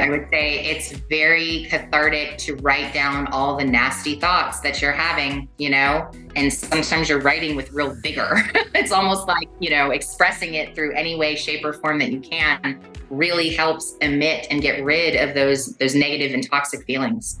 I would say it's very cathartic to write down all the nasty thoughts that you're having, you know, and sometimes you're writing with real vigor. it's almost like, you know, expressing it through any way, shape, or form that you can really helps emit and get rid of those those negative and toxic feelings.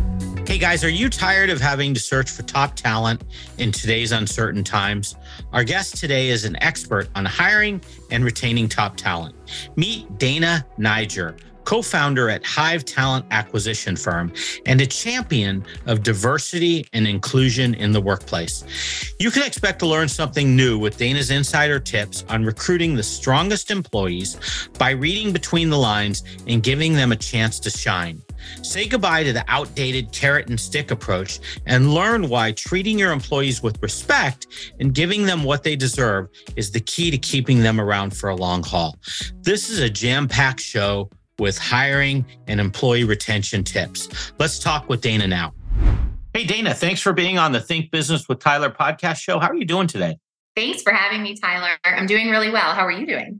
Hey guys, are you tired of having to search for top talent in today's uncertain times? Our guest today is an expert on hiring and retaining top talent. Meet Dana Niger, co founder at Hive Talent Acquisition Firm and a champion of diversity and inclusion in the workplace. You can expect to learn something new with Dana's insider tips on recruiting the strongest employees by reading between the lines and giving them a chance to shine. Say goodbye to the outdated carrot and stick approach and learn why treating your employees with respect and giving them what they deserve is the key to keeping them around for a long haul. This is a jam packed show with hiring and employee retention tips. Let's talk with Dana now. Hey, Dana, thanks for being on the Think Business with Tyler podcast show. How are you doing today? Thanks for having me, Tyler. I'm doing really well. How are you doing?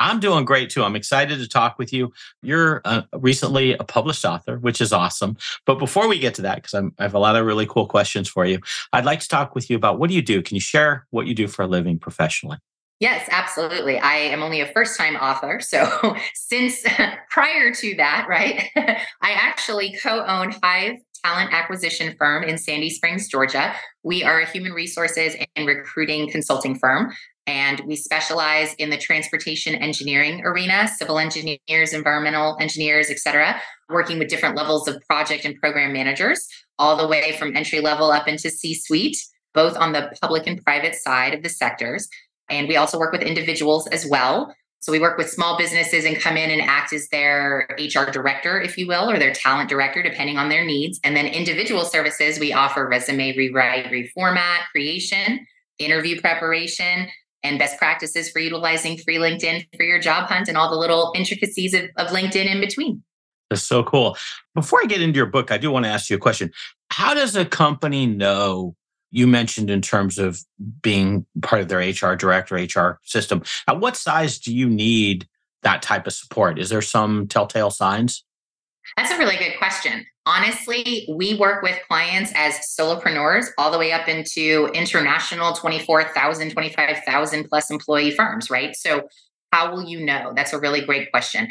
I'm doing great too. I'm excited to talk with you. You're uh, recently a published author, which is awesome. But before we get to that, because I have a lot of really cool questions for you, I'd like to talk with you about what do you do? Can you share what you do for a living professionally? Yes, absolutely. I am only a first time author. So, since prior to that, right, I actually co own Hive Talent Acquisition Firm in Sandy Springs, Georgia. We are a human resources and recruiting consulting firm and we specialize in the transportation engineering arena civil engineers environmental engineers et cetera working with different levels of project and program managers all the way from entry level up into c suite both on the public and private side of the sectors. And we also work with individuals as well. So we work with small businesses and come in and act as their hr director if you will or their talent director depending on their needs. And then individual services we offer resume rewrite reformat creation interview preparation and best practices for utilizing free LinkedIn for your job hunt and all the little intricacies of, of LinkedIn in between. That's so cool. Before I get into your book, I do want to ask you a question. How does a company know you mentioned in terms of being part of their HR director, HR system? At what size do you need that type of support? Is there some telltale signs? That's a really good question. Honestly, we work with clients as solopreneurs all the way up into international 24,000, 25,000 plus employee firms, right? So, how will you know? That's a really great question.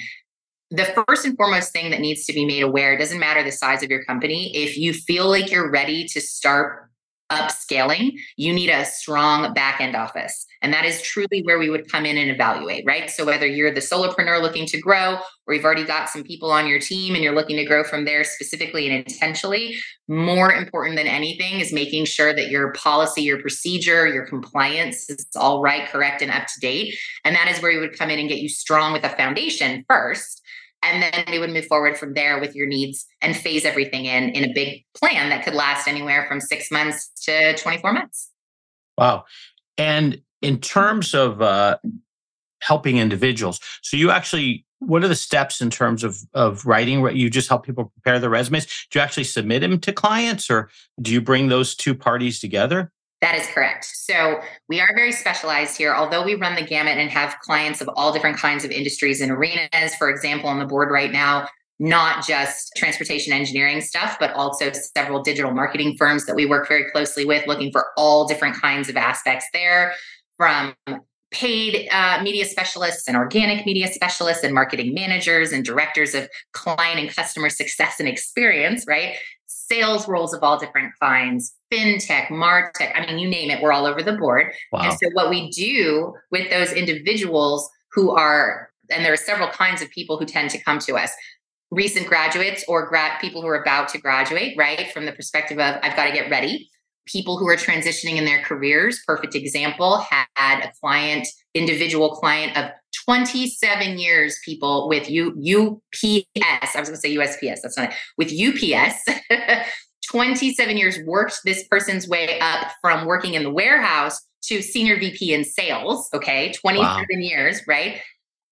The first and foremost thing that needs to be made aware doesn't matter the size of your company. If you feel like you're ready to start upscaling, you need a strong back end office. And that is truly where we would come in and evaluate, right? So whether you're the solopreneur looking to grow, or you've already got some people on your team and you're looking to grow from there specifically and intentionally, more important than anything is making sure that your policy, your procedure, your compliance is all right, correct, and up to date. And that is where we would come in and get you strong with a foundation first and then we would move forward from there with your needs and phase everything in in a big plan that could last anywhere from six months to 24 months wow and in terms of uh, helping individuals so you actually what are the steps in terms of of writing? You just help people prepare their resumes. Do you actually submit them to clients, or do you bring those two parties together? That is correct. So we are very specialized here. Although we run the gamut and have clients of all different kinds of industries and arenas, for example, on the board right now, not just transportation engineering stuff, but also several digital marketing firms that we work very closely with, looking for all different kinds of aspects there from paid uh, media specialists and organic media specialists and marketing managers and directors of client and customer success and experience, right? Sales roles of all different kinds, fintech, martech, I mean, you name it, we're all over the board. Wow. And so, what we do with those individuals who are, and there are several kinds of people who tend to come to us recent graduates or grad people who are about to graduate, right? From the perspective of I've got to get ready. People who are transitioning in their careers, perfect example, had a client, individual client of 27 years, people with U, UPS. I was going to say USPS, that's not it. With UPS, 27 years worked this person's way up from working in the warehouse to senior VP in sales. Okay. 27 wow. years, right?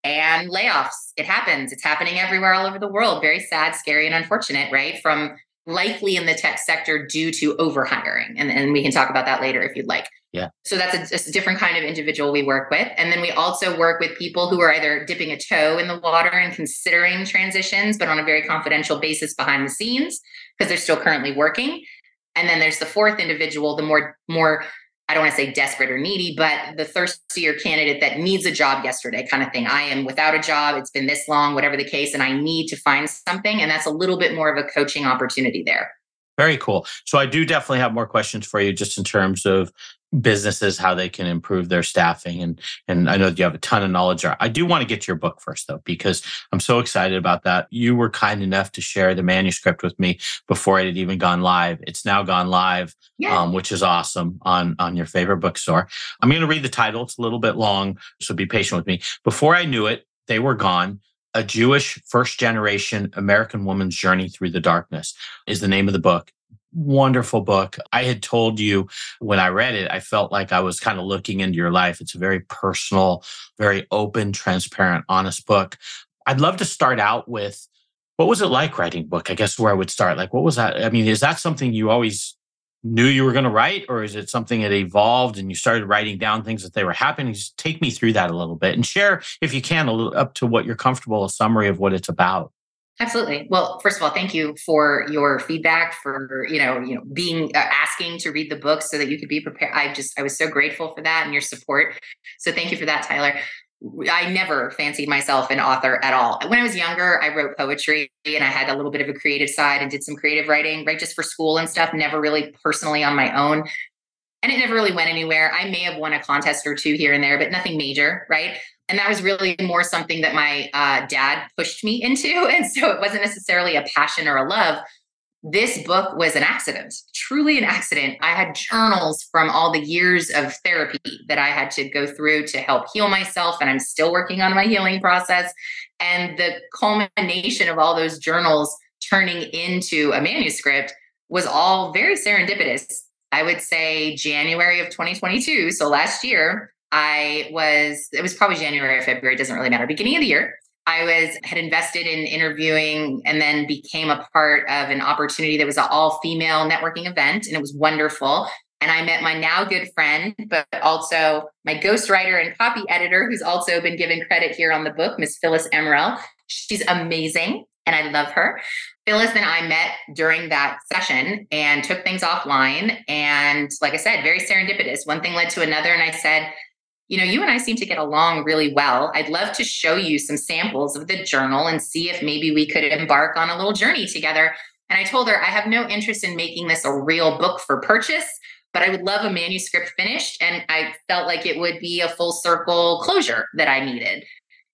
and layoffs. It happens. It's happening everywhere all over the world. Very sad, scary, and unfortunate, right? From likely in the tech sector due to overhiring. And, and we can talk about that later if you'd like. Yeah. So that's a, a, different kind of individual we work with. And then we also work with people who are either dipping a toe in the water and considering transitions, but on a very confidential basis behind the scenes because they're still currently working. And then there's the fourth individual, the more more I don't want to say desperate or needy, but the thirstier candidate that needs a job yesterday kind of thing. I am without a job. It's been this long, whatever the case, and I need to find something. And that's a little bit more of a coaching opportunity there. Very cool. So I do definitely have more questions for you just in terms of businesses how they can improve their staffing and and I know you have a ton of knowledge there. I do want to get to your book first though because I'm so excited about that. You were kind enough to share the manuscript with me before it had even gone live. It's now gone live yeah. um, which is awesome on on your favorite bookstore. I'm going to read the title. It's a little bit long, so be patient with me. Before I knew it, they were gone. A Jewish first generation American woman's journey through the darkness is the name of the book wonderful book. I had told you when I read it, I felt like I was kind of looking into your life. It's a very personal, very open, transparent, honest book. I'd love to start out with what was it like writing book? I guess where I would start. Like, what was that? I mean, is that something you always knew you were going to write, or is it something that evolved and you started writing down things that they were happening? Just take me through that a little bit and share, if you can, a little up to what you're comfortable, a summary of what it's about. Absolutely. Well, first of all, thank you for your feedback, for you know, you know, being uh, asking to read the book so that you could be prepared. I just I was so grateful for that and your support. So thank you for that, Tyler. I never fancied myself an author at all. When I was younger, I wrote poetry and I had a little bit of a creative side and did some creative writing, right, just for school and stuff. Never really personally on my own. And it never really went anywhere. I may have won a contest or two here and there, but nothing major, right? And that was really more something that my uh, dad pushed me into. And so it wasn't necessarily a passion or a love. This book was an accident truly an accident. I had journals from all the years of therapy that i had to go through to help heal myself and i'm still working on my healing process. And the culmination of all those journals turning into a manuscript was all very serendipitous. I would say january of 2022 so last year I was, it was probably January or February, doesn't really matter, beginning of the year. I was had invested in interviewing and then became a part of an opportunity that was an all female networking event and it was wonderful. And I met my now good friend, but also my ghostwriter and copy editor, who's also been given credit here on the book, Miss Phyllis Emerell. She's amazing and I love her. Phyllis and I met during that session and took things offline. And like I said, very serendipitous. One thing led to another. And I said, you know, you and I seem to get along really well. I'd love to show you some samples of the journal and see if maybe we could embark on a little journey together. And I told her, I have no interest in making this a real book for purchase, but I would love a manuscript finished. And I felt like it would be a full circle closure that I needed.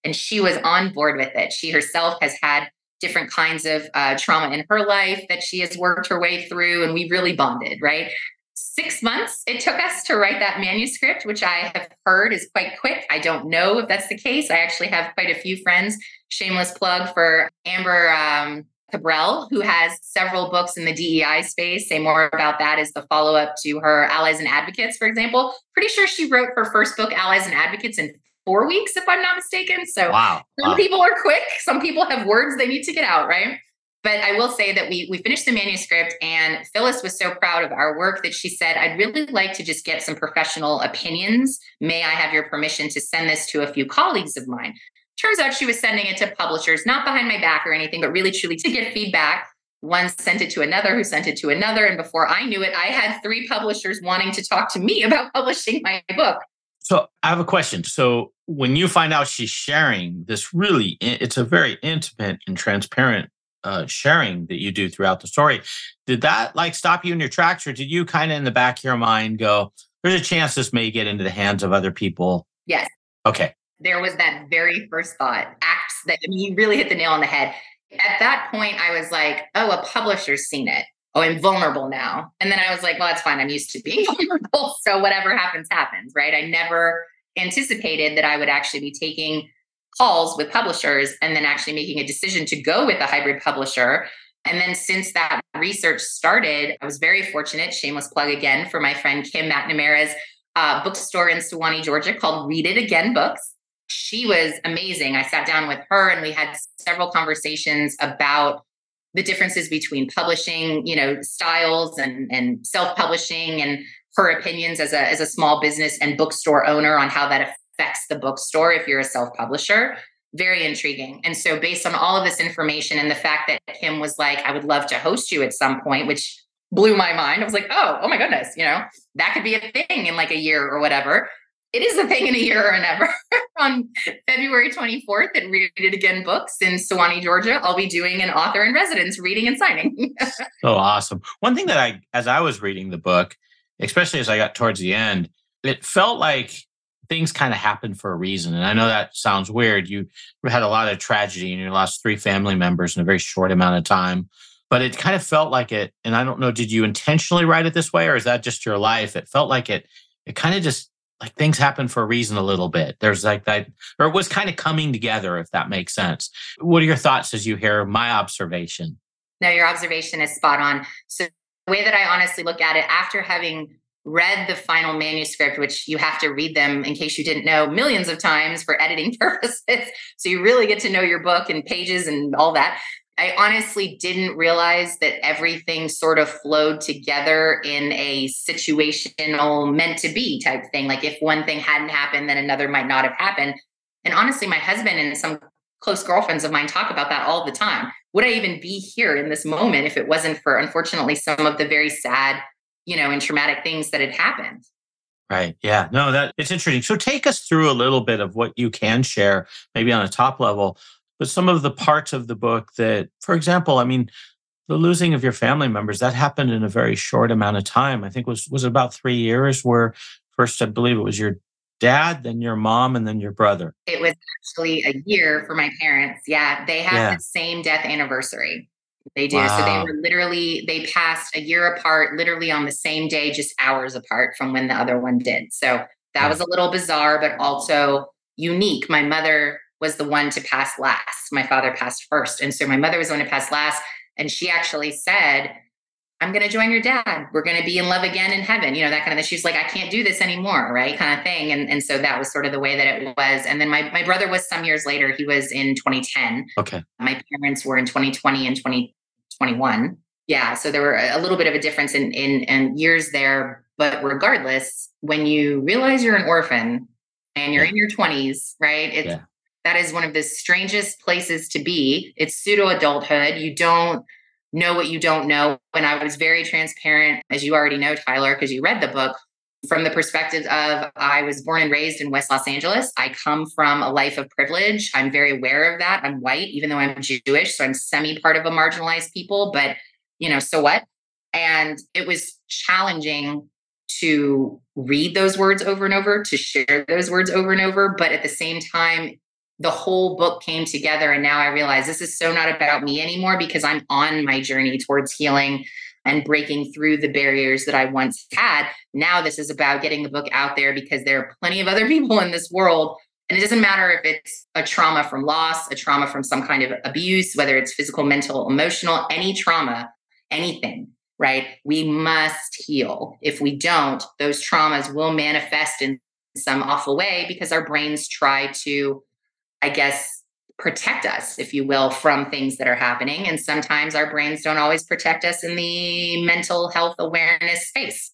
And she was on board with it. She herself has had different kinds of uh, trauma in her life that she has worked her way through, and we really bonded, right? Six months it took us to write that manuscript, which I have heard is quite quick. I don't know if that's the case. I actually have quite a few friends. Shameless plug for Amber um, Cabral, who has several books in the DEI space. Say more about that as the follow up to her Allies and Advocates, for example. Pretty sure she wrote her first book, Allies and Advocates, in four weeks, if I'm not mistaken. So wow. some wow. people are quick, some people have words they need to get out, right? But I will say that we we finished the manuscript and Phyllis was so proud of our work that she said, I'd really like to just get some professional opinions. May I have your permission to send this to a few colleagues of mine? Turns out she was sending it to publishers, not behind my back or anything, but really truly to get feedback. One sent it to another, who sent it to another. And before I knew it, I had three publishers wanting to talk to me about publishing my book. So I have a question. So when you find out she's sharing this really, it's a very intimate and transparent uh, sharing that you do throughout the story. Did that like stop you in your tracks, or did you kind of in the back of your mind go, "There's a chance this may get into the hands of other people"? Yes. Okay. There was that very first thought. Acts that I mean, you really hit the nail on the head. At that point, I was like, "Oh, a publisher's seen it. Oh, I'm vulnerable now." And then I was like, "Well, that's fine. I'm used to being vulnerable. So whatever happens, happens." Right? I never anticipated that I would actually be taking calls with publishers and then actually making a decision to go with a hybrid publisher. And then since that research started, I was very fortunate, shameless plug again for my friend Kim McNamara's uh, bookstore in Suwanee, Georgia called Read It Again Books. She was amazing. I sat down with her and we had several conversations about the differences between publishing, you know, styles and, and self-publishing and her opinions as a, as a small business and bookstore owner on how that affects the bookstore if you're a self publisher. Very intriguing. And so, based on all of this information and the fact that Kim was like, I would love to host you at some point, which blew my mind. I was like, oh, oh my goodness, you know, that could be a thing in like a year or whatever. It is a thing in a year or never. on February 24th at Read It Again Books in Suwanee, Georgia, I'll be doing an author in residence reading and signing. oh, awesome. One thing that I, as I was reading the book, especially as I got towards the end, it felt like things kind of happen for a reason. And I know that sounds weird. You had a lot of tragedy and you lost three family members in a very short amount of time. But it kind of felt like it, and I don't know, did you intentionally write it this way or is that just your life? It felt like it, it kind of just like things happen for a reason a little bit. There's like that, or it was kind of coming together, if that makes sense. What are your thoughts as you hear my observation? No, your observation is spot on. So the way that I honestly look at it after having read the final manuscript, which you have to read them in case you didn't know millions of times for editing purposes. So you really get to know your book and pages and all that. I honestly didn't realize that everything sort of flowed together in a situational meant to be type thing. Like if one thing hadn't happened, then another might not have happened. And honestly, my husband and some close girlfriends of mine talk about that all the time. Would I even be here in this moment if it wasn't for, unfortunately, some of the very sad you know, and traumatic things that had happened. Right. Yeah. No, that it's interesting. So take us through a little bit of what you can share, maybe on a top level, but some of the parts of the book that, for example, I mean, the losing of your family members that happened in a very short amount of time. I think was was about three years. Where first, I believe it was your dad, then your mom, and then your brother. It was actually a year for my parents. Yeah, they had yeah. the same death anniversary. They do. Wow. So they were literally, they passed a year apart, literally on the same day, just hours apart from when the other one did. So that was a little bizarre, but also unique. My mother was the one to pass last. My father passed first. And so my mother was the one to pass last. And she actually said, I'm going to join your dad. We're going to be in love again in heaven, you know, that kind of thing. She's like, I can't do this anymore, right? Kind of thing. And, and so that was sort of the way that it was. And then my, my brother was some years later. He was in 2010. Okay. My parents were in 2020 and 2021. Yeah. So there were a little bit of a difference in, in, in years there. But regardless, when you realize you're an orphan and you're yeah. in your 20s, right? It's, yeah. that is one of the strangest places to be. It's pseudo adulthood. You don't, know what you don't know. And I was very transparent, as you already know, Tyler, because you read the book, from the perspective of I was born and raised in West Los Angeles. I come from a life of privilege. I'm very aware of that. I'm white, even though I'm Jewish. So I'm semi part of a marginalized people, but you know, so what? And it was challenging to read those words over and over, to share those words over and over. But at the same time, the whole book came together. And now I realize this is so not about me anymore because I'm on my journey towards healing and breaking through the barriers that I once had. Now this is about getting the book out there because there are plenty of other people in this world. And it doesn't matter if it's a trauma from loss, a trauma from some kind of abuse, whether it's physical, mental, emotional, any trauma, anything, right? We must heal. If we don't, those traumas will manifest in some awful way because our brains try to, I guess, protect us, if you will, from things that are happening. And sometimes our brains don't always protect us in the mental health awareness space.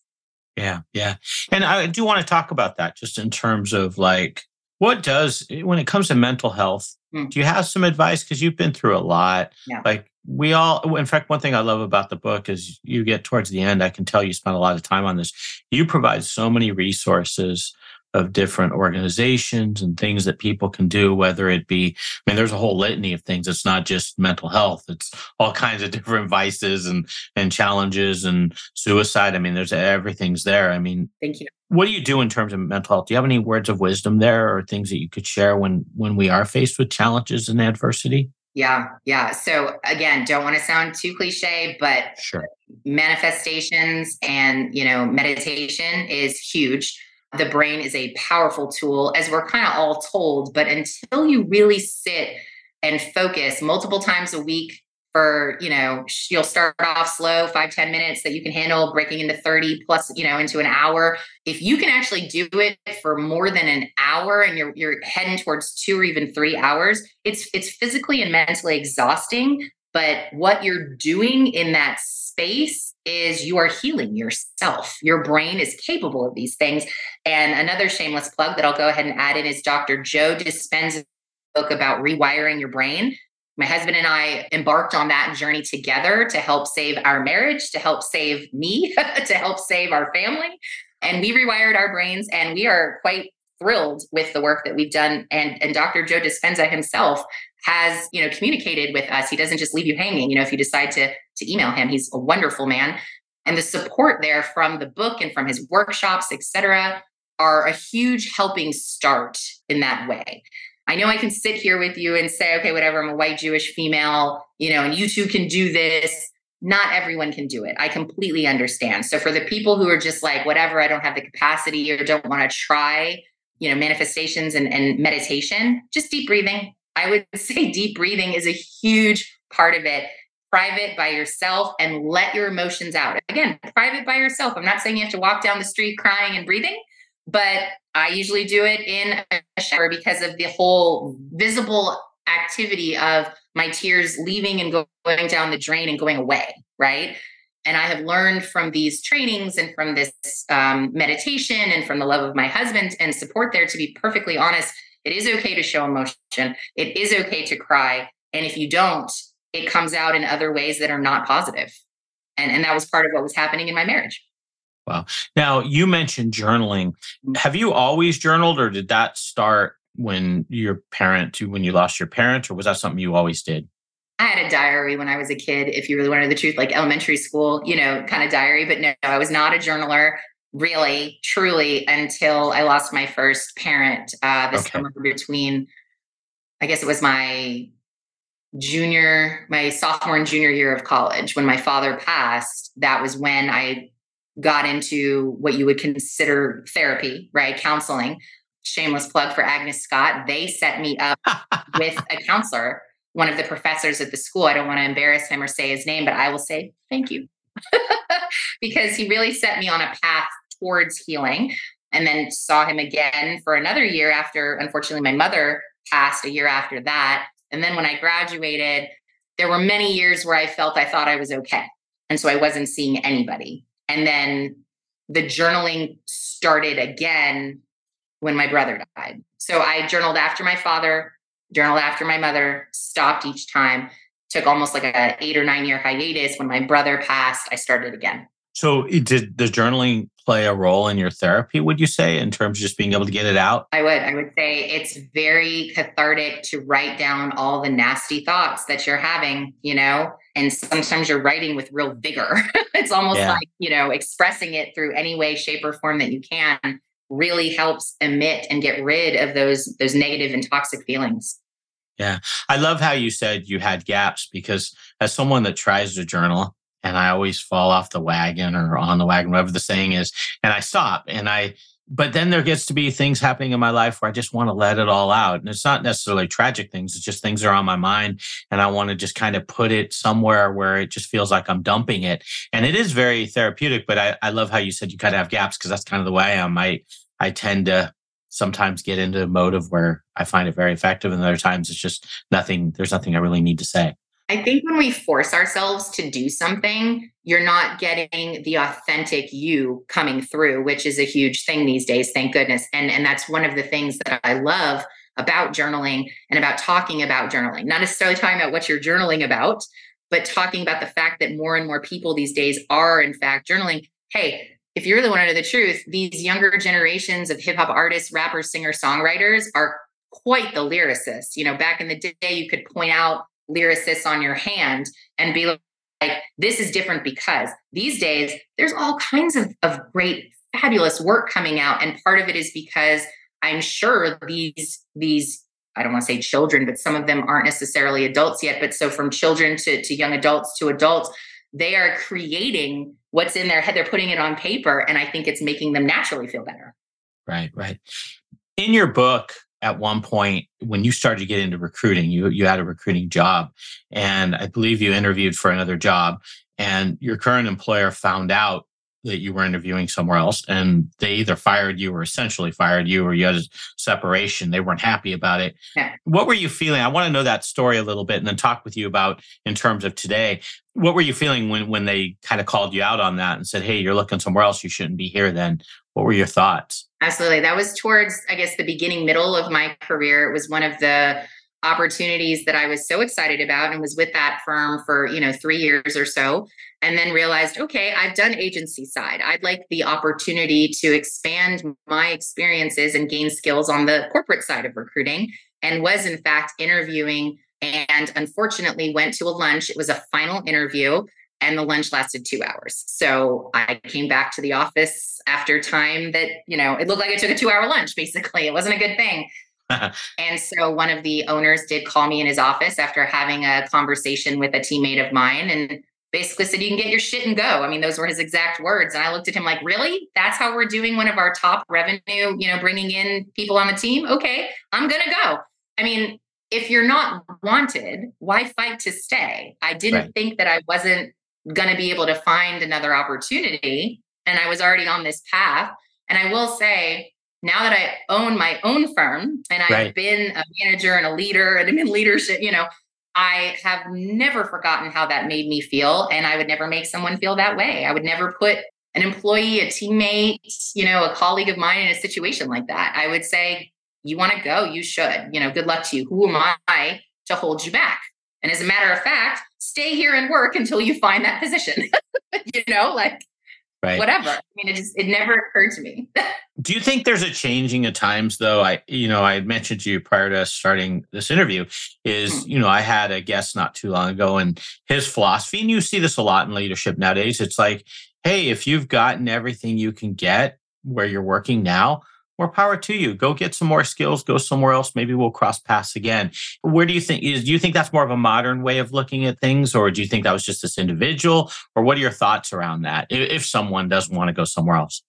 Yeah, yeah. And I do want to talk about that just in terms of like, what does, when it comes to mental health, mm. do you have some advice? Because you've been through a lot. Yeah. Like, we all, in fact, one thing I love about the book is you get towards the end, I can tell you spent a lot of time on this. You provide so many resources of different organizations and things that people can do, whether it be, I mean, there's a whole litany of things. It's not just mental health. It's all kinds of different vices and, and challenges and suicide. I mean, there's everything's there. I mean, thank you. What do you do in terms of mental health? Do you have any words of wisdom there or things that you could share when, when we are faced with challenges and adversity? Yeah, yeah. So again, don't want to sound too cliche, but sure. manifestations and, you know, meditation is huge the brain is a powerful tool, as we're kind of all told. But until you really sit and focus multiple times a week for, you know, you'll start off slow, five ten minutes that you can handle, breaking into 30 plus, you know, into an hour. If you can actually do it for more than an hour and you're you're heading towards two or even three hours, it's it's physically and mentally exhausting. But what you're doing in that space is you are healing yourself. Your brain is capable of these things. And another shameless plug that I'll go ahead and add in is Dr. Joe Dispenza's book about rewiring your brain. My husband and I embarked on that journey together to help save our marriage, to help save me, to help save our family. And we rewired our brains, and we are quite thrilled with the work that we've done. And, and Dr. Joe Dispenza himself has, you know, communicated with us. He doesn't just leave you hanging. You know, if you decide to to email him, he's a wonderful man. And the support there from the book and from his workshops, et cetera, are a huge helping start in that way. I know I can sit here with you and say, okay, whatever, I'm a white Jewish female, you know, and you two can do this. Not everyone can do it. I completely understand. So for the people who are just like, whatever, I don't have the capacity or don't want to try, you know, manifestations and, and meditation, just deep breathing. I would say deep breathing is a huge part of it private by yourself and let your emotions out. Again, private by yourself. I'm not saying you have to walk down the street crying and breathing, but I usually do it in a shower because of the whole visible activity of my tears leaving and going down the drain and going away, right? And I have learned from these trainings and from this um, meditation and from the love of my husband and support there to be perfectly honest. It is okay to show emotion. It is okay to cry. And if you don't, it comes out in other ways that are not positive. And, and that was part of what was happening in my marriage. Wow. Now, you mentioned journaling. Mm-hmm. Have you always journaled, or did that start when your parent, when you lost your parent, or was that something you always did? I had a diary when I was a kid, if you really wanted the truth, like elementary school, you know, kind of diary. But no, I was not a journaler really, truly, until I lost my first parent uh, the okay. summer between, I guess it was my junior, my sophomore and junior year of college, when my father passed, that was when I got into what you would consider therapy, right? Counseling. Shameless plug for Agnes Scott. They set me up with a counselor, one of the professors at the school. I don't want to embarrass him or say his name, but I will say thank you because he really set me on a path towards healing and then saw him again for another year after, unfortunately, my mother passed a year after that. And then when I graduated, there were many years where I felt I thought I was okay. And so I wasn't seeing anybody. And then the journaling started again when my brother died. So I journaled after my father, journaled after my mother, stopped each time, took almost like a eight or nine year hiatus. When my brother passed, I started again. So did the journaling play a role in your therapy, would you say, in terms of just being able to get it out? I would. I would say it's very cathartic to write down all the nasty thoughts that you're having, you know, and sometimes you're writing with real vigor. it's almost yeah. like, you know, expressing it through any way, shape, or form that you can really helps emit and get rid of those those negative and toxic feelings. Yeah. I love how you said you had gaps because as someone that tries to journal, and I always fall off the wagon or on the wagon, whatever the saying is. And I stop and I, but then there gets to be things happening in my life where I just want to let it all out. And it's not necessarily tragic things, it's just things are on my mind. And I want to just kind of put it somewhere where it just feels like I'm dumping it. And it is very therapeutic, but I, I love how you said you kind of have gaps because that's kind of the way I am. I, I tend to sometimes get into a mode of where I find it very effective, and other times it's just nothing. There's nothing I really need to say. I think when we force ourselves to do something, you're not getting the authentic you coming through, which is a huge thing these days, thank goodness. And and that's one of the things that I love about journaling and about talking about journaling. Not necessarily talking about what you're journaling about, but talking about the fact that more and more people these days are in fact journaling. Hey, if you really want to know the truth, these younger generations of hip hop artists, rappers, singer songwriters are quite the lyricists. You know, back in the day, you could point out lyricists on your hand and be like, this is different because these days there's all kinds of, of great, fabulous work coming out. And part of it is because I'm sure these, these, I don't want to say children, but some of them aren't necessarily adults yet. But so from children to, to young adults to adults, they are creating what's in their head. They're putting it on paper. And I think it's making them naturally feel better. Right, right. In your book, at one point when you started to get into recruiting you you had a recruiting job and i believe you interviewed for another job and your current employer found out that you were interviewing somewhere else and they either fired you or essentially fired you or you had a separation. They weren't happy about it. Yeah. what were you feeling? I want to know that story a little bit and then talk with you about in terms of today what were you feeling when when they kind of called you out on that and said hey you're looking somewhere else. You shouldn't be here then what were your thoughts Absolutely. That was towards, I guess, the beginning, middle of my career. It was one of the opportunities that I was so excited about and was with that firm for, you know, three years or so. And then realized, okay, I've done agency side. I'd like the opportunity to expand my experiences and gain skills on the corporate side of recruiting. And was, in fact, interviewing and unfortunately went to a lunch. It was a final interview and the lunch lasted two hours. So I came back to the office after time that, you know, it looked like I took a two hour lunch, basically. It wasn't a good thing. and so one of the owners did call me in his office after having a conversation with a teammate of mine and basically said, You can get your shit and go. I mean, those were his exact words. And I looked at him like, Really? That's how we're doing one of our top revenue, you know, bringing in people on the team? Okay, I'm going to go. I mean, if you're not wanted, why fight to stay? I didn't right. think that I wasn't going to be able to find another opportunity. And I was already on this path. And I will say, now that I own my own firm and I've right. been a manager and a leader and I'm in leadership, you know, I have never forgotten how that made me feel. And I would never make someone feel that way. I would never put an employee, a teammate, you know, a colleague of mine in a situation like that. I would say, you want to go, you should. You know, good luck to you. Who am I to hold you back? And as a matter of fact, stay here and work until you find that position. you know, like right. whatever. I mean, it just it never occurred to me. Do you think there's a changing of times though? I you know, I mentioned to you prior to starting this interview, is hmm. you know, I had a guest not too long ago and his philosophy, and you see this a lot in leadership nowadays. It's like, hey, if you've gotten everything you can get where you're working now, more power to you. Go get some more skills, go somewhere else. Maybe we'll cross paths again. Where do you think is do you think that's more of a modern way of looking at things, or do you think that was just this individual? Or what are your thoughts around that if someone does want to go somewhere else?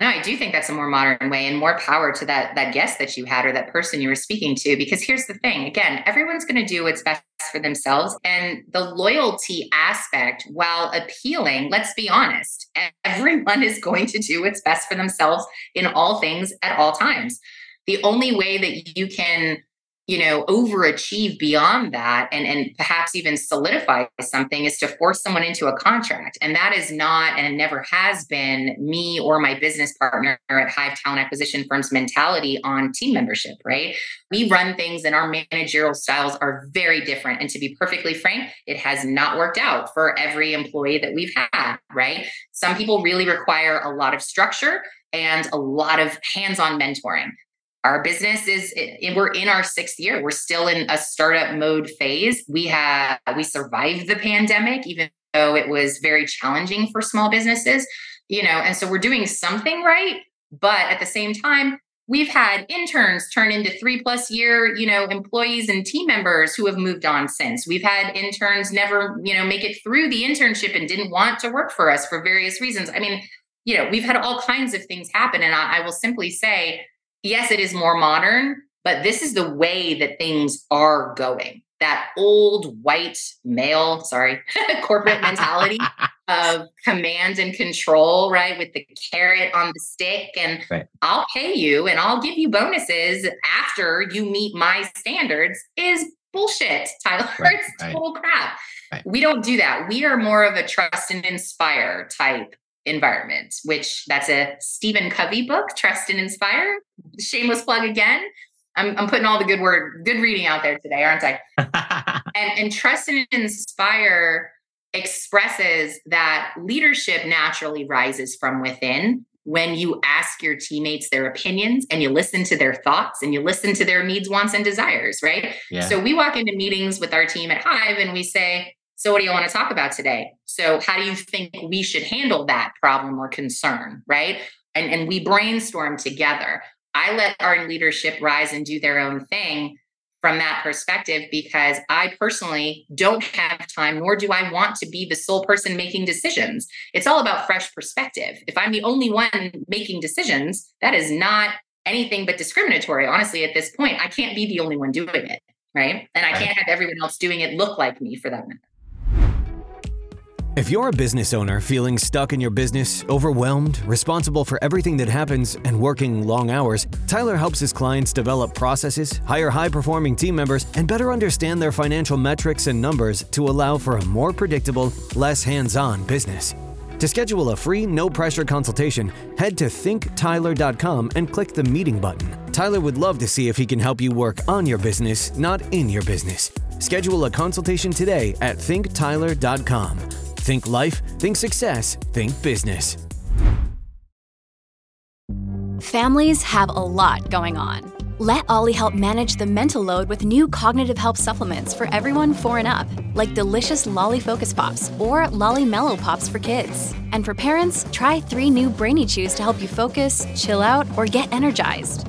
No, I do think that's a more modern way and more power to that that guest that you had or that person you were speaking to because here's the thing again everyone's going to do what's best for themselves and the loyalty aspect while appealing let's be honest everyone is going to do what's best for themselves in all things at all times. The only way that you can you know overachieve beyond that and and perhaps even solidify something is to force someone into a contract. And that is not and never has been me or my business partner at hive talent acquisition firms mentality on team membership right? We run things and our managerial styles are very different. And to be perfectly frank it has not worked out for every employee that we've had right? Some people really require a lot of structure and a lot of hands-on mentoring our business is we're in our sixth year. We're still in a startup mode phase. We have we survived the pandemic even though it was very challenging for small businesses you know and so we're doing something right. But at the same time we've had interns turn into three plus year you know employees and team members who have moved on since. We've had interns never you know make it through the internship and didn't want to work for us for various reasons. I mean you know we've had all kinds of things happen and I, I will simply say yes, it is more modern, but this is the way that things are going. that old white male, sorry, corporate mentality of command and control, right? With the carrot on the stick, and right. I'll pay you and I'll give you bonuses after you meet my standards is bullshit, Tyler. Right. it's right. total crap. We don't do that. We are more of a trust and inspire type environment, which that's a Stephen Covey book, Trust and Inspire. Shameless plug again. I'm, I'm putting all the good word, good reading out there today, aren't I? and, and trust and inspire expresses that leadership naturally rises from within when you ask your teammates their opinions and you listen to their thoughts and you listen to their needs, wants, and desires, right? Yeah. So we walk into meetings with our team at Hive and we say, So, what do you want to talk about today? So, how do you think we should handle that problem or concern, right? And, and we brainstorm together. I let our leadership rise and do their own thing from that perspective because I personally don't have time, nor do I want to be the sole person making decisions. It's all about fresh perspective. If I'm the only one making decisions, that is not anything but discriminatory. Honestly, at this point, I can't be the only one doing it. Right. And I can't have everyone else doing it look like me for that matter. If you're a business owner feeling stuck in your business, overwhelmed, responsible for everything that happens, and working long hours, Tyler helps his clients develop processes, hire high performing team members, and better understand their financial metrics and numbers to allow for a more predictable, less hands on business. To schedule a free, no pressure consultation, head to thinktyler.com and click the meeting button. Tyler would love to see if he can help you work on your business, not in your business. Schedule a consultation today at thinktyler.com. Think life, think success, think business. Families have a lot going on. Let OLLY help manage the mental load with new cognitive help supplements for everyone four and up, like delicious Lolly Focus Pops or Lolly Mellow Pops for kids. And for parents, try three new Brainy Chews to help you focus, chill out, or get energized.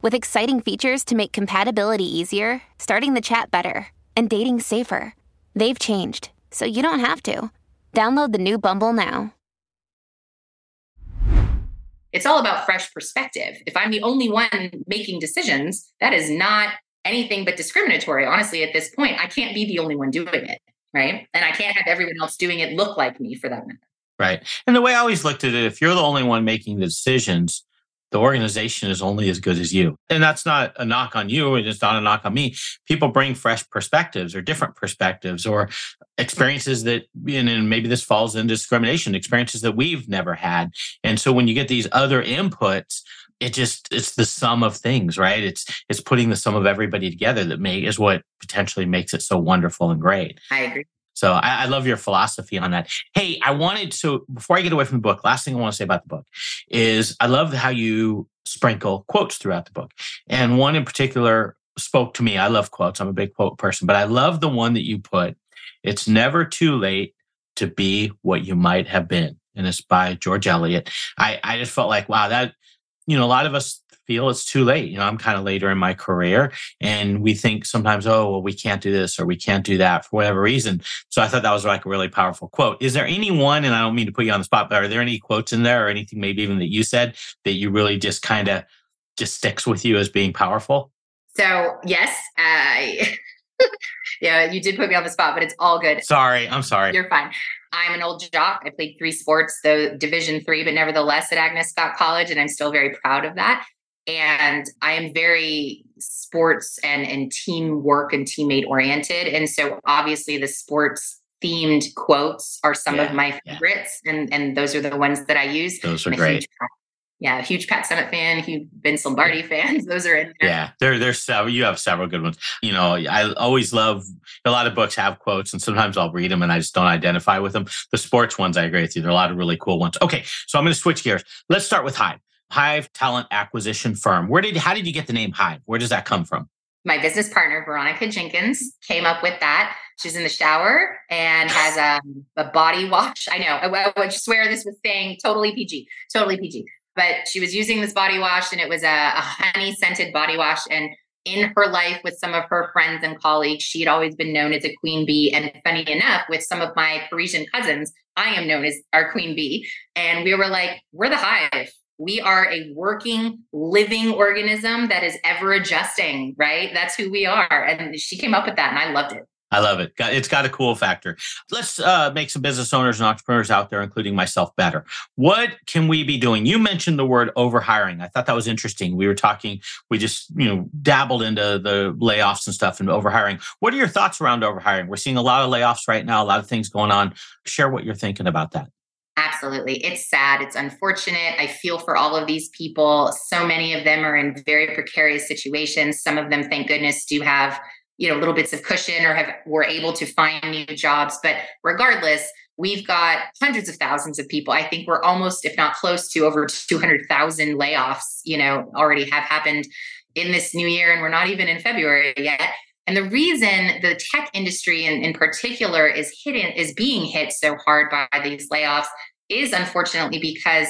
With exciting features to make compatibility easier, starting the chat better, and dating safer. They've changed, so you don't have to. Download the new Bumble now. It's all about fresh perspective. If I'm the only one making decisions, that is not anything but discriminatory. Honestly, at this point, I can't be the only one doing it, right? And I can't have everyone else doing it look like me for that matter. Right. And the way I always looked at it, if you're the only one making the decisions, the organization is only as good as you. And that's not a knock on you, and it's not a knock on me. People bring fresh perspectives or different perspectives or experiences that, and maybe this falls into discrimination, experiences that we've never had. And so when you get these other inputs, it just it's the sum of things right it's it's putting the sum of everybody together that may is what potentially makes it so wonderful and great i agree so I, I, love your philosophy on that. Hey, I wanted to, before I get away from the book, last thing I want to say about the book is I love how you sprinkle quotes throughout the book. And one in particular spoke to me. I love quotes. I'm a big quote person, but I love the one that you put. It's never too late to be what you might have been. And it's by George Eliot. I, I just felt like, wow, that, you know, a lot of us feel it's too late. You know, I'm kind of later in my career and we think sometimes, oh, well, we can't do this or we can't do that for whatever reason. So I thought that was like a really powerful quote. Is there any one, and I don't mean to put you on the spot, but are there any quotes in there or anything maybe even that you said that you really just kind of just sticks with you as being powerful? So yes, I yeah, you did put me on the spot, but it's all good. Sorry, I'm sorry. You're fine. I'm an old jock. I played three sports, though Division three, but nevertheless at Agnes Scott College, and I'm still very proud of that and I am very sports and and teamwork and teammate oriented. And so obviously the sports themed quotes are some yeah, of my favorites, yeah. and and those are the ones that I use. Those are great. Huge, yeah, huge Pat Summitt fan, huge Vince Lombardi fans. Those are in there. Yeah, there, there's several. You have several good ones. You know, I always love a lot of books have quotes, and sometimes I'll read them and I just don't identify with them. The sports ones, I agree with you. There are a lot of really cool ones. Okay, so I'm going to switch gears. Let's start with Hive. Hive talent acquisition firm. Where did how did you get the name Hive? Where does that come from? my business partner, Veronica Jenkins, came up with that. She's in the shower and has a, a body wash. I know, I, I would swear this was saying totally PG, totally PG. But she was using this body wash and it was a, a honey scented body wash. And in her life with some of her friends and colleagues, she had always been known as a queen bee. And funny enough, with some of my Parisian cousins, I am known as our queen bee. And we were like, we're the hive. We are a working, living organism that is ever adjusting, right? That's who we are. And she came up with that, and I loved it. I love it. It's got a cool factor. Let's uh, make some business owners and entrepreneurs out there, including myself, better. What can we be doing? You mentioned the word overhiring. I thought that was interesting. We were talking, we just, you know, dabbled into the layoffs and stuff and overhiring. What are your thoughts around overhiring? We're seeing a lot of layoffs right now, a lot of things going on. Share what you're thinking about that. Absolutely. It's sad. It's unfortunate. I feel for all of these people. So many of them are in very precarious situations. Some of them, thank goodness, do have you know little bits of cushion or have were able to find new jobs but regardless we've got hundreds of thousands of people i think we're almost if not close to over 200,000 layoffs you know already have happened in this new year and we're not even in february yet and the reason the tech industry in, in particular is hidden is being hit so hard by these layoffs is unfortunately because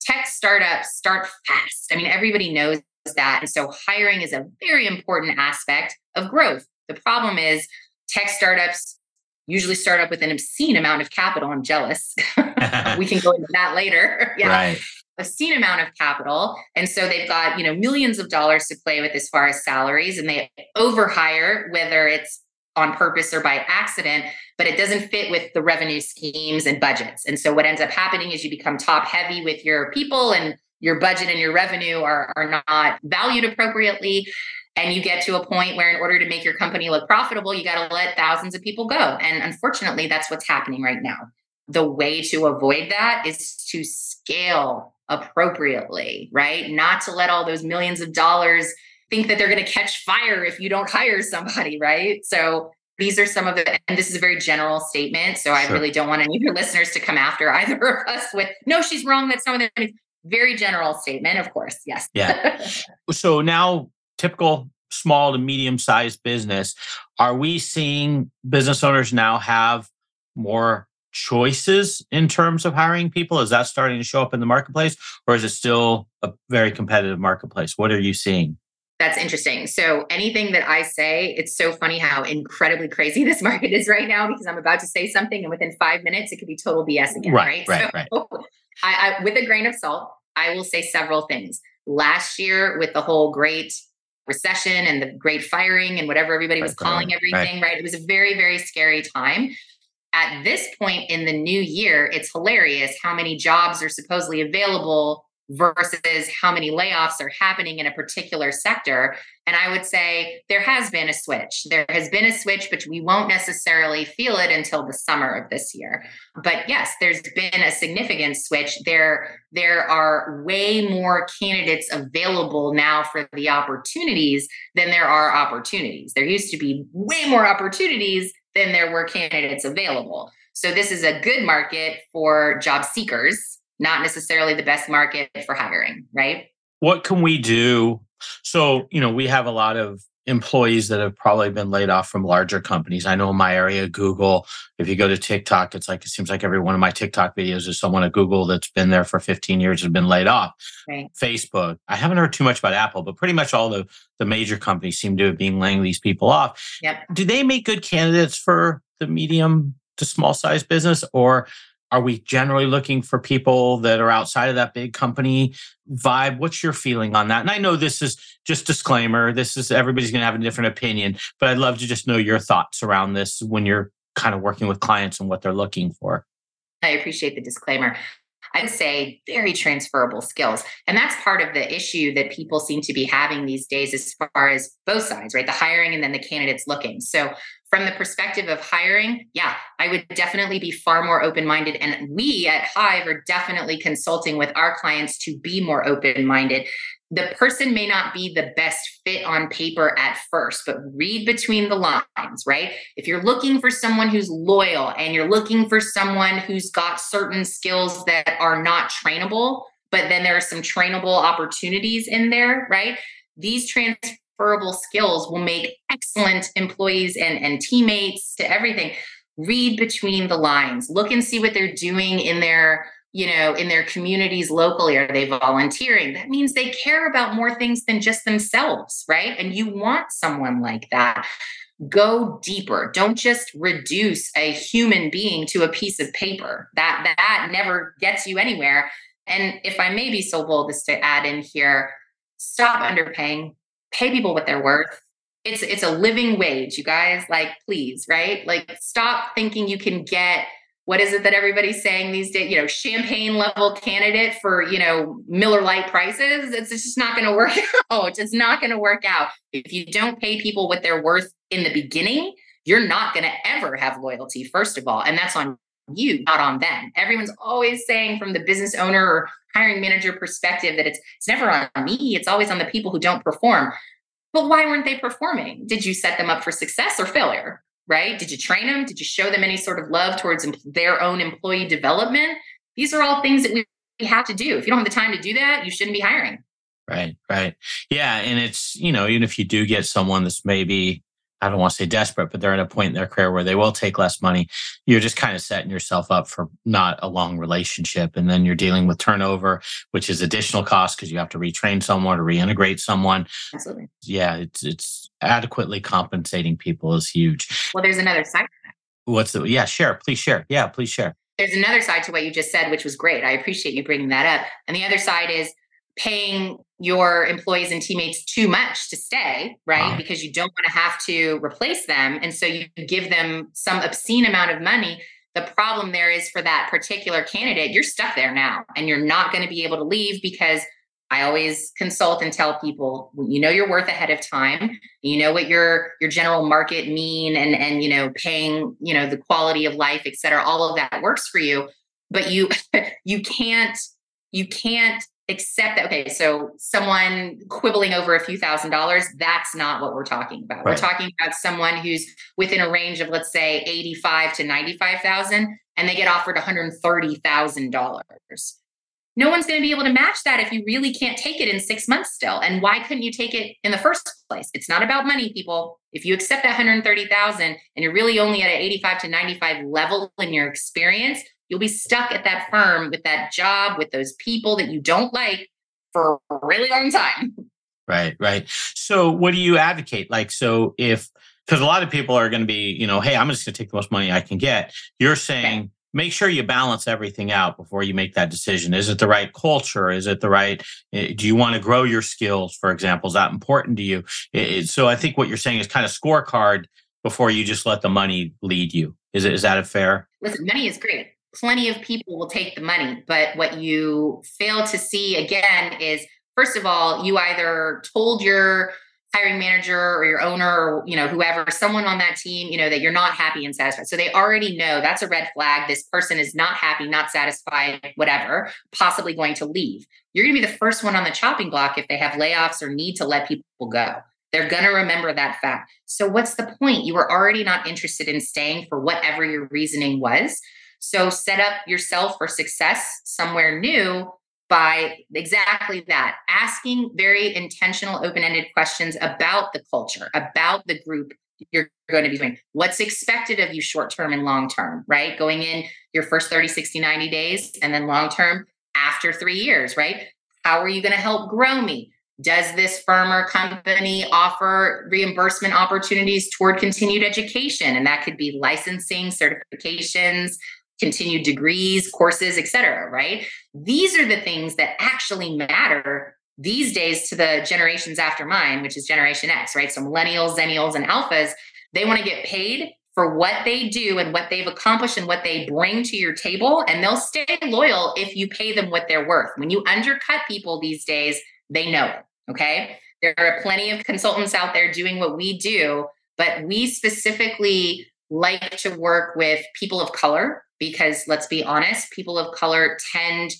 tech startups start fast i mean everybody knows that. And so hiring is a very important aspect of growth. The problem is tech startups usually start up with an obscene amount of capital. I'm jealous. we can go into that later. yeah. Right. Obscene amount of capital. And so they've got, you know, millions of dollars to play with as far as salaries and they overhire, whether it's on purpose or by accident, but it doesn't fit with the revenue schemes and budgets. And so what ends up happening is you become top heavy with your people and your budget and your revenue are, are not valued appropriately and you get to a point where in order to make your company look profitable you got to let thousands of people go and unfortunately that's what's happening right now the way to avoid that is to scale appropriately right not to let all those millions of dollars think that they're going to catch fire if you don't hire somebody right so these are some of the and this is a very general statement so i really don't want any of your listeners to come after either of us with no she's wrong that's not what that means very general statement, of course. Yes. Yeah. so now, typical small to medium sized business, are we seeing business owners now have more choices in terms of hiring people? Is that starting to show up in the marketplace, or is it still a very competitive marketplace? What are you seeing? That's interesting. So, anything that I say, it's so funny how incredibly crazy this market is right now because I'm about to say something and within five minutes it could be total BS again. Right. Right. right, so, right. I, I, with a grain of salt, I will say several things. Last year, with the whole great recession and the great firing and whatever everybody was calling everything, right. right? It was a very, very scary time. At this point in the new year, it's hilarious how many jobs are supposedly available versus how many layoffs are happening in a particular sector. And I would say there has been a switch. There has been a switch, but we won't necessarily feel it until the summer of this year. But yes, there's been a significant switch. There, there are way more candidates available now for the opportunities than there are opportunities. There used to be way more opportunities than there were candidates available. So this is a good market for job seekers not necessarily the best market for hiring, right? What can we do? So, you know, we have a lot of employees that have probably been laid off from larger companies. I know in my area, Google, if you go to TikTok, it's like, it seems like every one of my TikTok videos is someone at Google that's been there for 15 years and been laid off. Right. Facebook. I haven't heard too much about Apple, but pretty much all the, the major companies seem to have been laying these people off. Yep. Do they make good candidates for the medium to small size business or are we generally looking for people that are outside of that big company vibe? What's your feeling on that? And I know this is just disclaimer. This is everybody's going to have a different opinion, but I'd love to just know your thoughts around this when you're kind of working with clients and what they're looking for. I appreciate the disclaimer. I'd say very transferable skills. And that's part of the issue that people seem to be having these days as far as both sides, right? The hiring and then the candidates looking. So from the perspective of hiring, yeah, I would definitely be far more open minded. And we at Hive are definitely consulting with our clients to be more open minded. The person may not be the best fit on paper at first, but read between the lines, right? If you're looking for someone who's loyal and you're looking for someone who's got certain skills that are not trainable, but then there are some trainable opportunities in there, right? These transferable skills will make excellent employees and, and teammates to everything. Read between the lines, look and see what they're doing in their you know in their communities locally are they volunteering? That means they care about more things than just themselves right? And you want someone like that. Go deeper. Don't just reduce a human being to a piece of paper. That that never gets you anywhere. And if i may be so bold as to add in here stop underpaying. Pay people what they're worth. It's it's a living wage you guys. Like please right? Like stop thinking you can get what is it that everybody's saying these days? You know champagne level candidate for you know miller lite prices. It's, just not going to work out. It's not going to work out. If you don't pay people what they're worth in the beginning you're not going to ever have loyalty first of all and that's on you not on them. Everyone's always saying from the business owner or hiring manager perspective that it's it's never on me. It's always on the people who don't perform. But why weren't they performing? Did you set them up for success or failure right? Did you train them? Did you show them any sort of love towards their own employee development? These are all things that we have to do. If you don't have the time to do that, you shouldn't be hiring. Right, right. Yeah. And it's, you know, even if you do get someone that's maybe I don't want to say desperate, but they're at a point in their career where they will take less money. You're just kind of setting yourself up for not a long relationship. And then you're dealing with turnover, which is additional cost because you have to retrain someone or reintegrate someone. Absolutely. Yeah, it's it's adequately compensating people is huge. Well, there's another side. What's the yeah, share, please share. Yeah, please share. There's another side to what you just said, which was great. I appreciate you bringing that up. And the other side is paying your employees and teammates too much to stay, right? Wow. Because you don't want to have to replace them. And so you give them some obscene amount of money. The problem there is for that particular candidate, you're stuck there now and you're not going to be able to leave because I always consult and tell people you know your worth ahead of time. You know what your your general market mean and and you know paying, you know, the quality of life, et cetera, all of that works for you. But you you can't you can't accept that okay so someone quibbling over a few thousand dollars that's not what we're talking about. Right. we're talking about someone who's within a range of let's say 85 to 95,000 and they get offered $130,000 no one's going to be able to match that if you really can't take it in 6 months still. And why couldn't you take it in the first place? It's not about money people. If you accept that 130,000 and you're really only at an 85 to 95 level in your experience You'll be stuck at that firm with that job, with those people that you don't like for a really long time. Right, right. So, what do you advocate? Like, so if, because a lot of people are going to be, you know, hey, I'm just going to take the most money I can get. You're saying, okay. make sure you balance everything out before you make that decision. Is it the right culture? Is it the right, eh, do you want to grow your skills, for example? Is that important to you? so, I think what you're saying is kind of scorecard before you just let the money lead you. Is, it, is that a fair? Listen, money is great plenty of people will take the money. But what you fail to see again is, first of all, you either told your hiring manager or your owner or you know whoever someone on that team you know that you're not happy and satisfied. So they already know that's a red flag. This person is not happy not satisfied whatever possibly going to leave. You're going to be the first one on the chopping block if they have layoffs or need to let people go. They're going to remember that fact. So what's the point? You were already not interested in staying for whatever your reasoning was so set up yourself for success somewhere new by exactly that asking very intentional, open ended questions about the culture, about the group you're going to be doing, what's expected of you short term and long term, right? Going in your first 30, 60, 90 days, and then long term after three years, right? How are you going to help grow me? Does this firm or company offer reimbursement opportunities toward continued education? And that could be licensing, certifications, continued degrees, courses, etc. right? These are the things that actually matter these days to the generations after mine, which is Generation X, right? So millennials, zennials, and alphas, they want to get paid for what they do and what they've accomplished and what they bring to your table. And they'll stay loyal if you pay them what they're worth. When you undercut people these days, they know it. Okay. There are plenty of consultants out there doing what we do, but we specifically like to work with people of color because let's be honest, people of color tend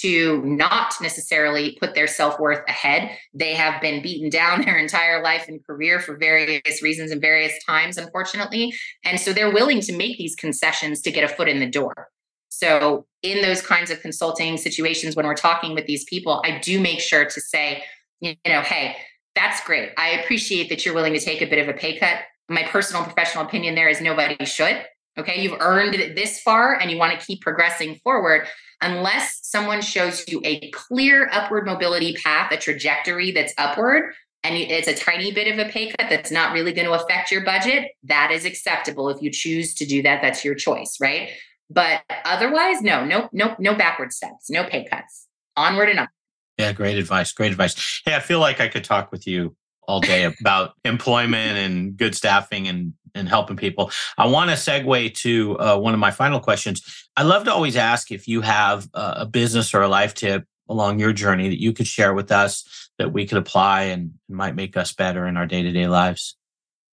to not necessarily put their self-worth ahead. They have been beaten down their entire life and career for various reasons and various times, unfortunately. And so they're willing to make these concessions to get a foot in the door. So, in those kinds of consulting situations, when we're talking with these people, I do make sure to say, you know, hey, That's great. I appreciate that you're willing to take a bit of a pay cut. My personal professional opinion there is nobody should. Okay. You've earned it this far and you want to keep progressing forward. Unless someone shows you a clear upward mobility path, a trajectory that's upward, and it's a tiny bit of a pay cut that's not really going to affect your budget, that is acceptable. If you choose to do that, that's your choice, right? But otherwise, no, no, no, no backward steps, no pay cuts. Onward and up. Yeah, great advice. Great advice. Hey, I feel like I could talk with you all day about employment and good staffing and and helping people. I want to segue to uh, one of my final questions. I love to always ask if you have a business or a life tip along your journey that you could share with us that we could apply and might make us better in our day to day lives.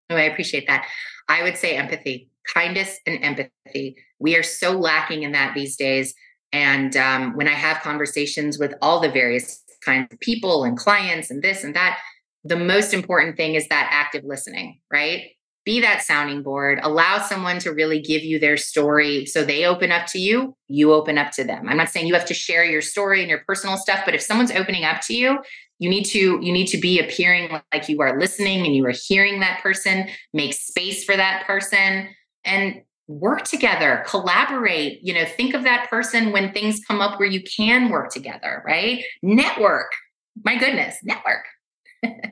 Oh, I appreciate that. I would say empathy, kindness, and empathy. We are so lacking in that these days. And um, when I have conversations with all the various kinds of people and clients and this and that, the most important thing is that active listening, right? Be that sounding board, allow someone to really give you their story. So they open up to you, you open up to them. I'm not saying you have to share your story and your personal stuff, but if someone's opening up to you, you need to you need to be appearing like you are listening and you are hearing that person, make space for that person and work together, collaborate, you know, think of that person when things come up where you can work together, right? Network. My goodness, network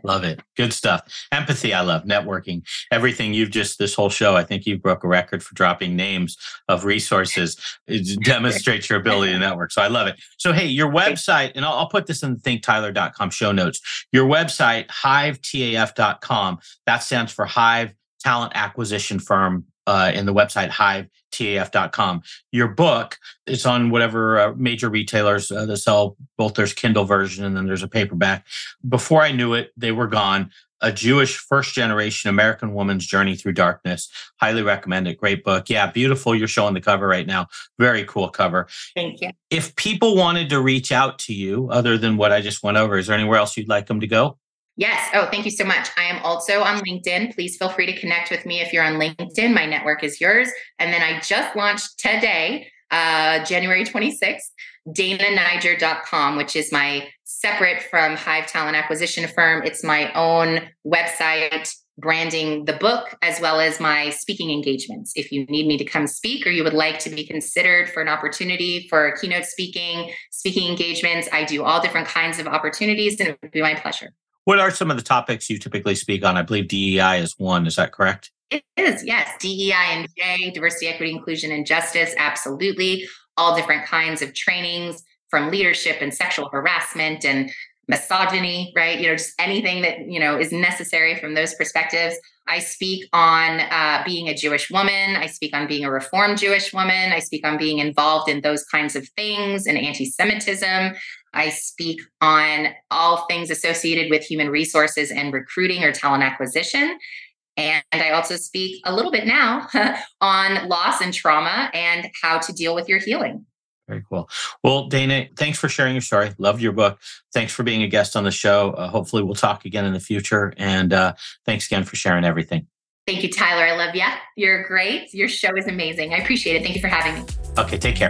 love it. Good stuff. Empathy, I love. Networking. Everything you've just, this whole show, I think you broke a record for dropping names of resources. It demonstrates your ability to network. So I love it. So, hey, your website, and I'll, I'll put this in the thinktyler.com show notes. Your website, hivetaf.com, that stands for Hive Talent Acquisition Firm uh, in the website hivetaf.com. Your book, it's on whatever uh, major retailers uh, that sell both there's Kindle version and then there's a paperback. Before I knew it, they were gone. A Jewish first generation American woman's journey through darkness. Highly recommend it. Great book. Yeah, beautiful. You're showing the cover right now. Very cool cover. Thank you. If people wanted to reach out to you, other than what I just went over, is there anywhere else you'd like them to go? Yes. Oh, thank you so much. I am also on LinkedIn. Please feel free to connect with me if you're on LinkedIn. My network is yours. And then I just launched today, uh, January 26th, dananiger.com, which is my separate from Hive Talent Acquisition Firm. It's my own website branding the book as well as my speaking engagements. If you need me to come speak or you would like to be considered for an opportunity for keynote speaking, speaking engagements, I do all different kinds of opportunities and it would be my pleasure. What are some of the topics you typically speak on? I believe DEI is one. Is that correct? It is, yes. DEI and J, diversity, equity, inclusion, and justice. Absolutely. All different kinds of trainings from leadership and sexual harassment and misogyny, right? You know, just anything that, you know, is necessary from those perspectives. I speak on uh, being a Jewish woman. I speak on being a reformed Jewish woman. I speak on being involved in those kinds of things and anti Semitism. I speak on all things associated with human resources and recruiting or talent acquisition. And I also speak a little bit now on loss and trauma and how to deal with your healing. Very cool. Well, Dana, thanks for sharing your story. Loved your book. Thanks for being a guest on the show. Uh, hopefully, we'll talk again in the future. And uh, thanks again for sharing everything. Thank you, Tyler. I love you. You're great. Your show is amazing. I appreciate it. Thank you for having me. Okay, take care.